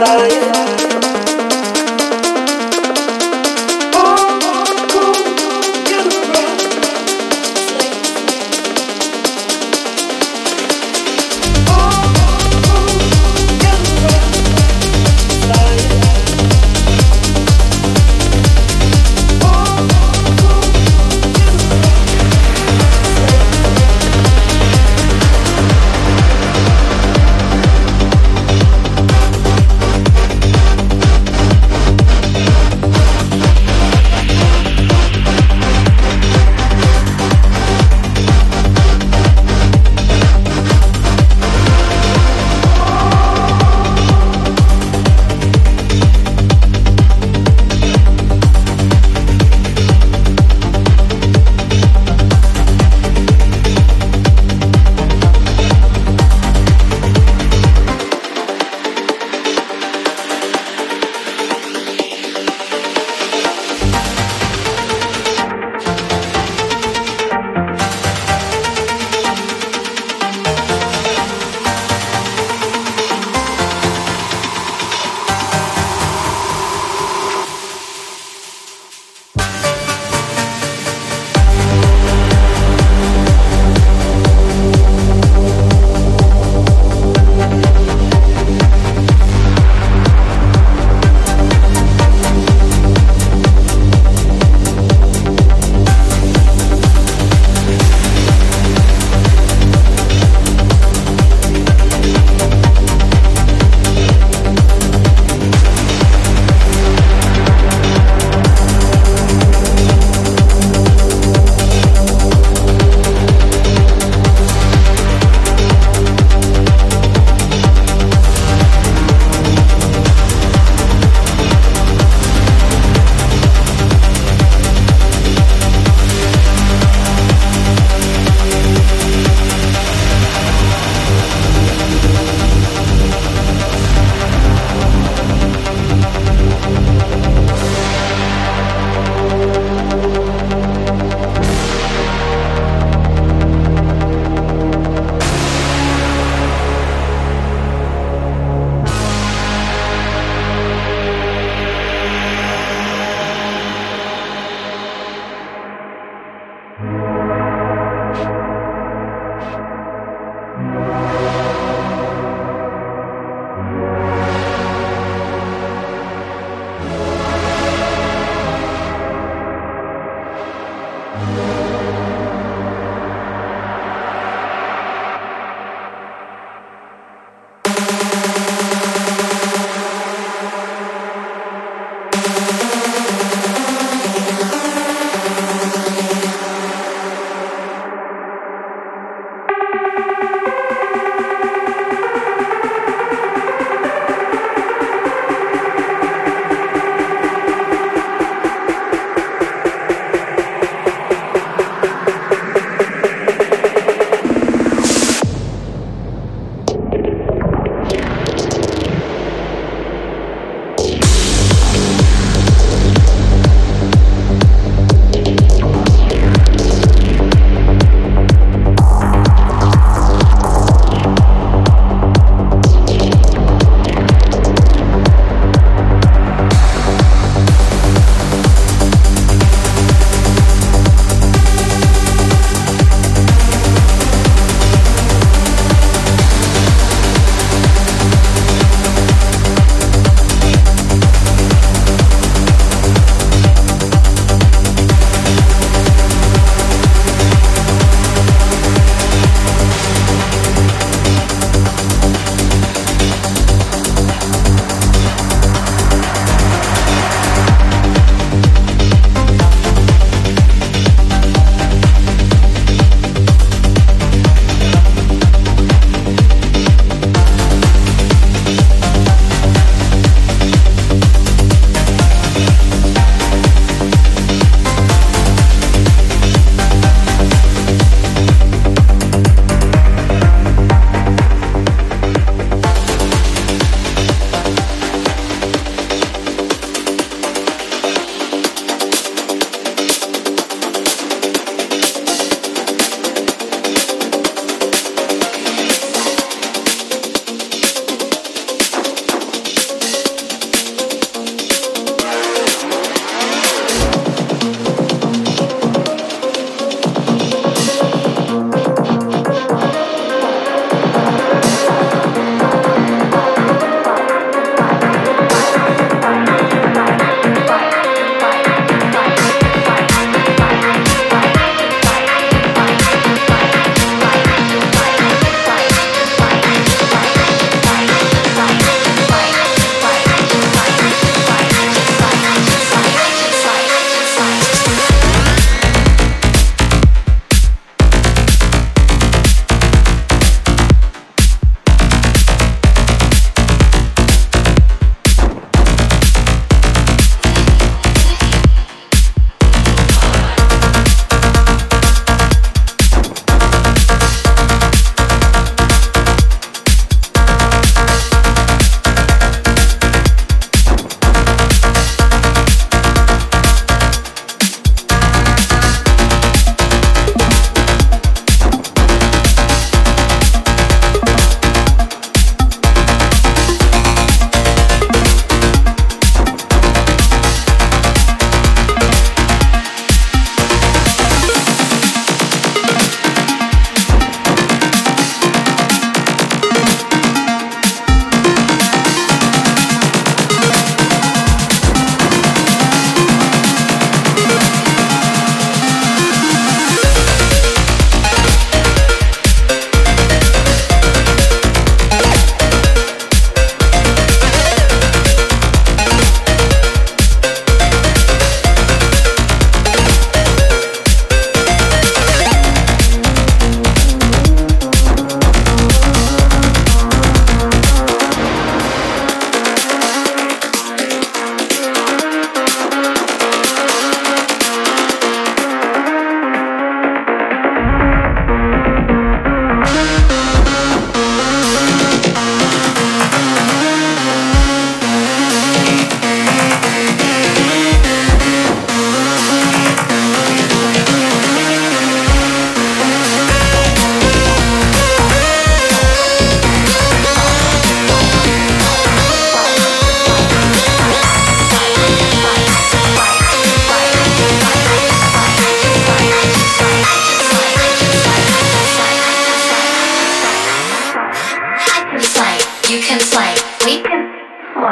flying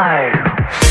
live.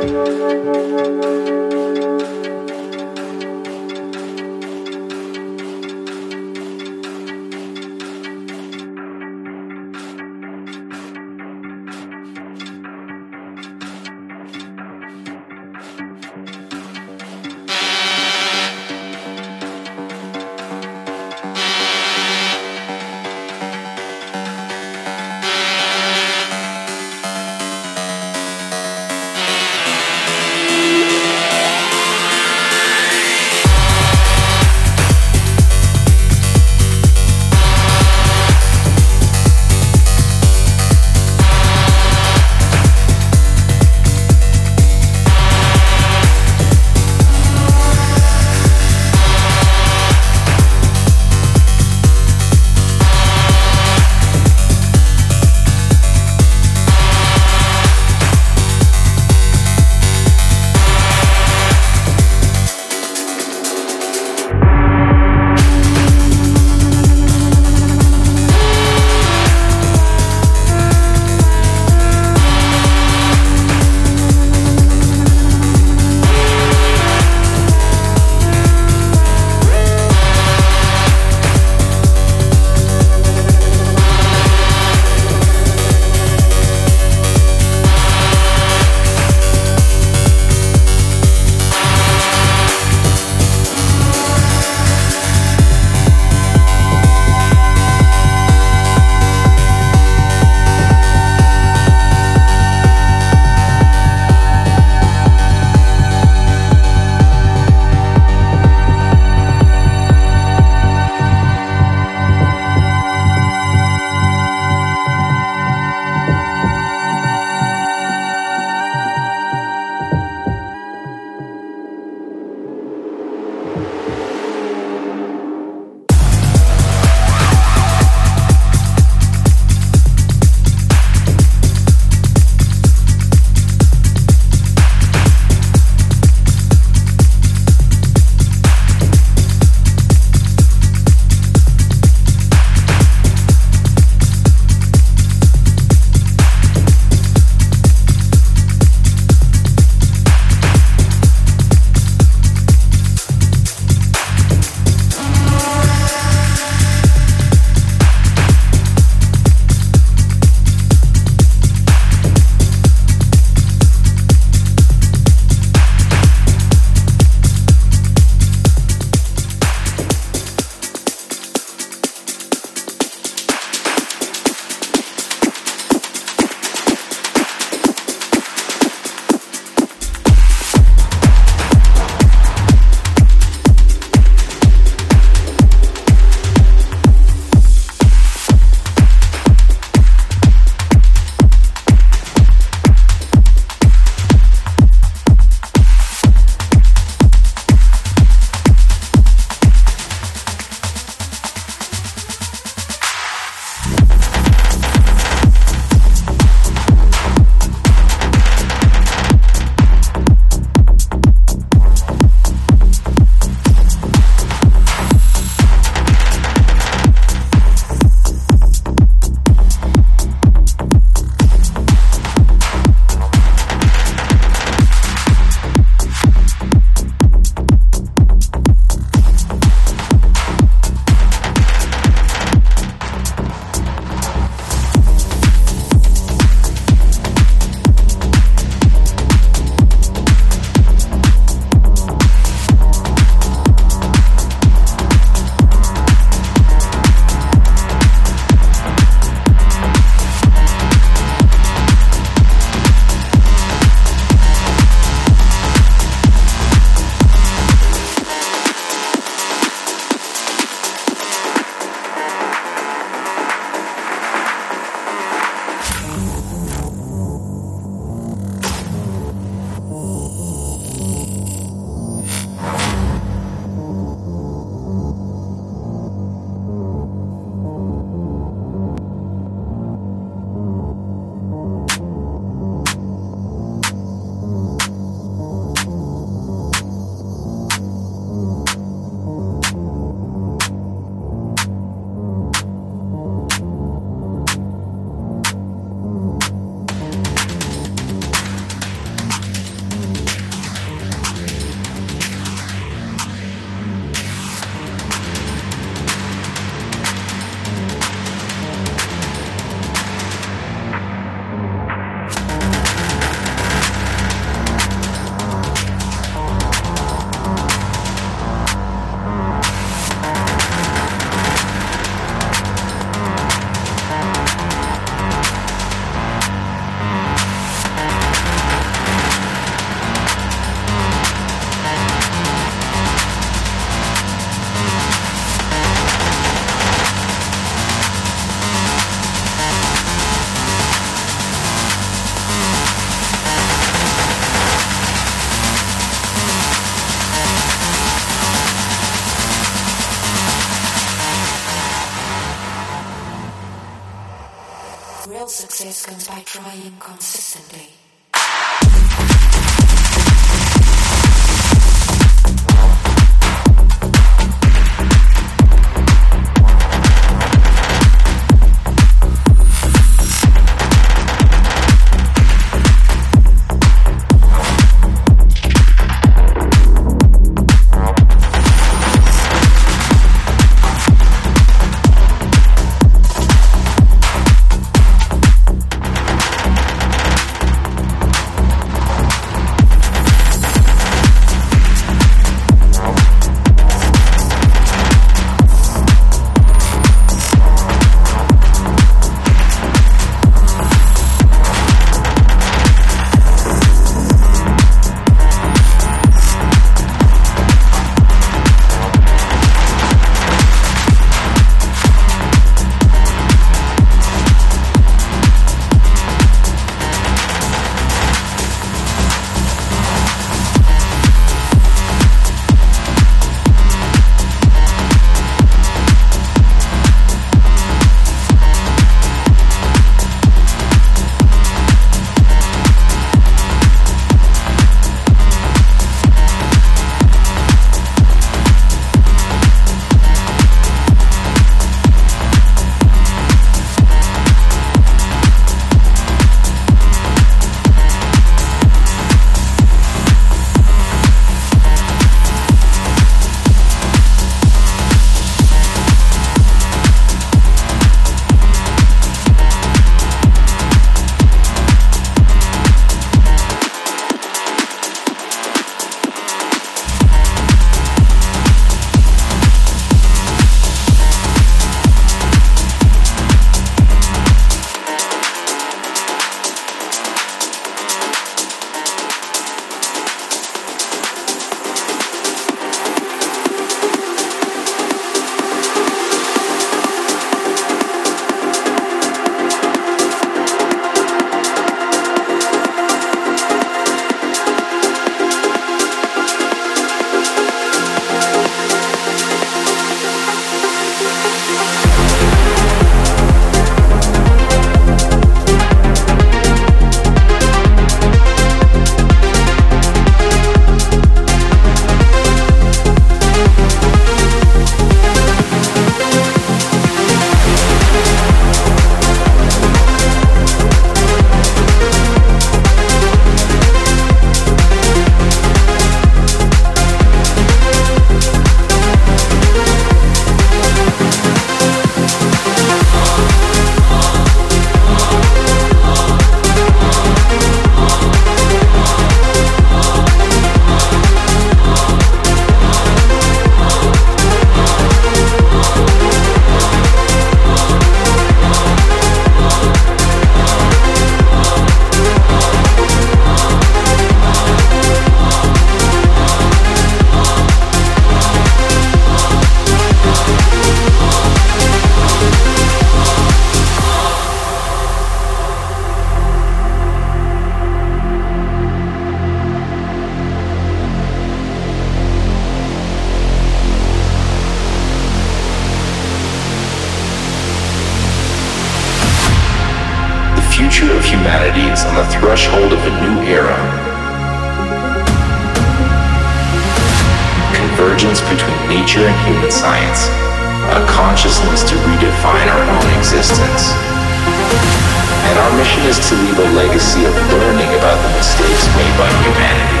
to leave a legacy of learning about the mistakes made by humanity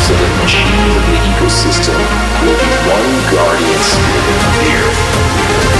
so that machine of the ecosystem will be one guardian spirit of the earth.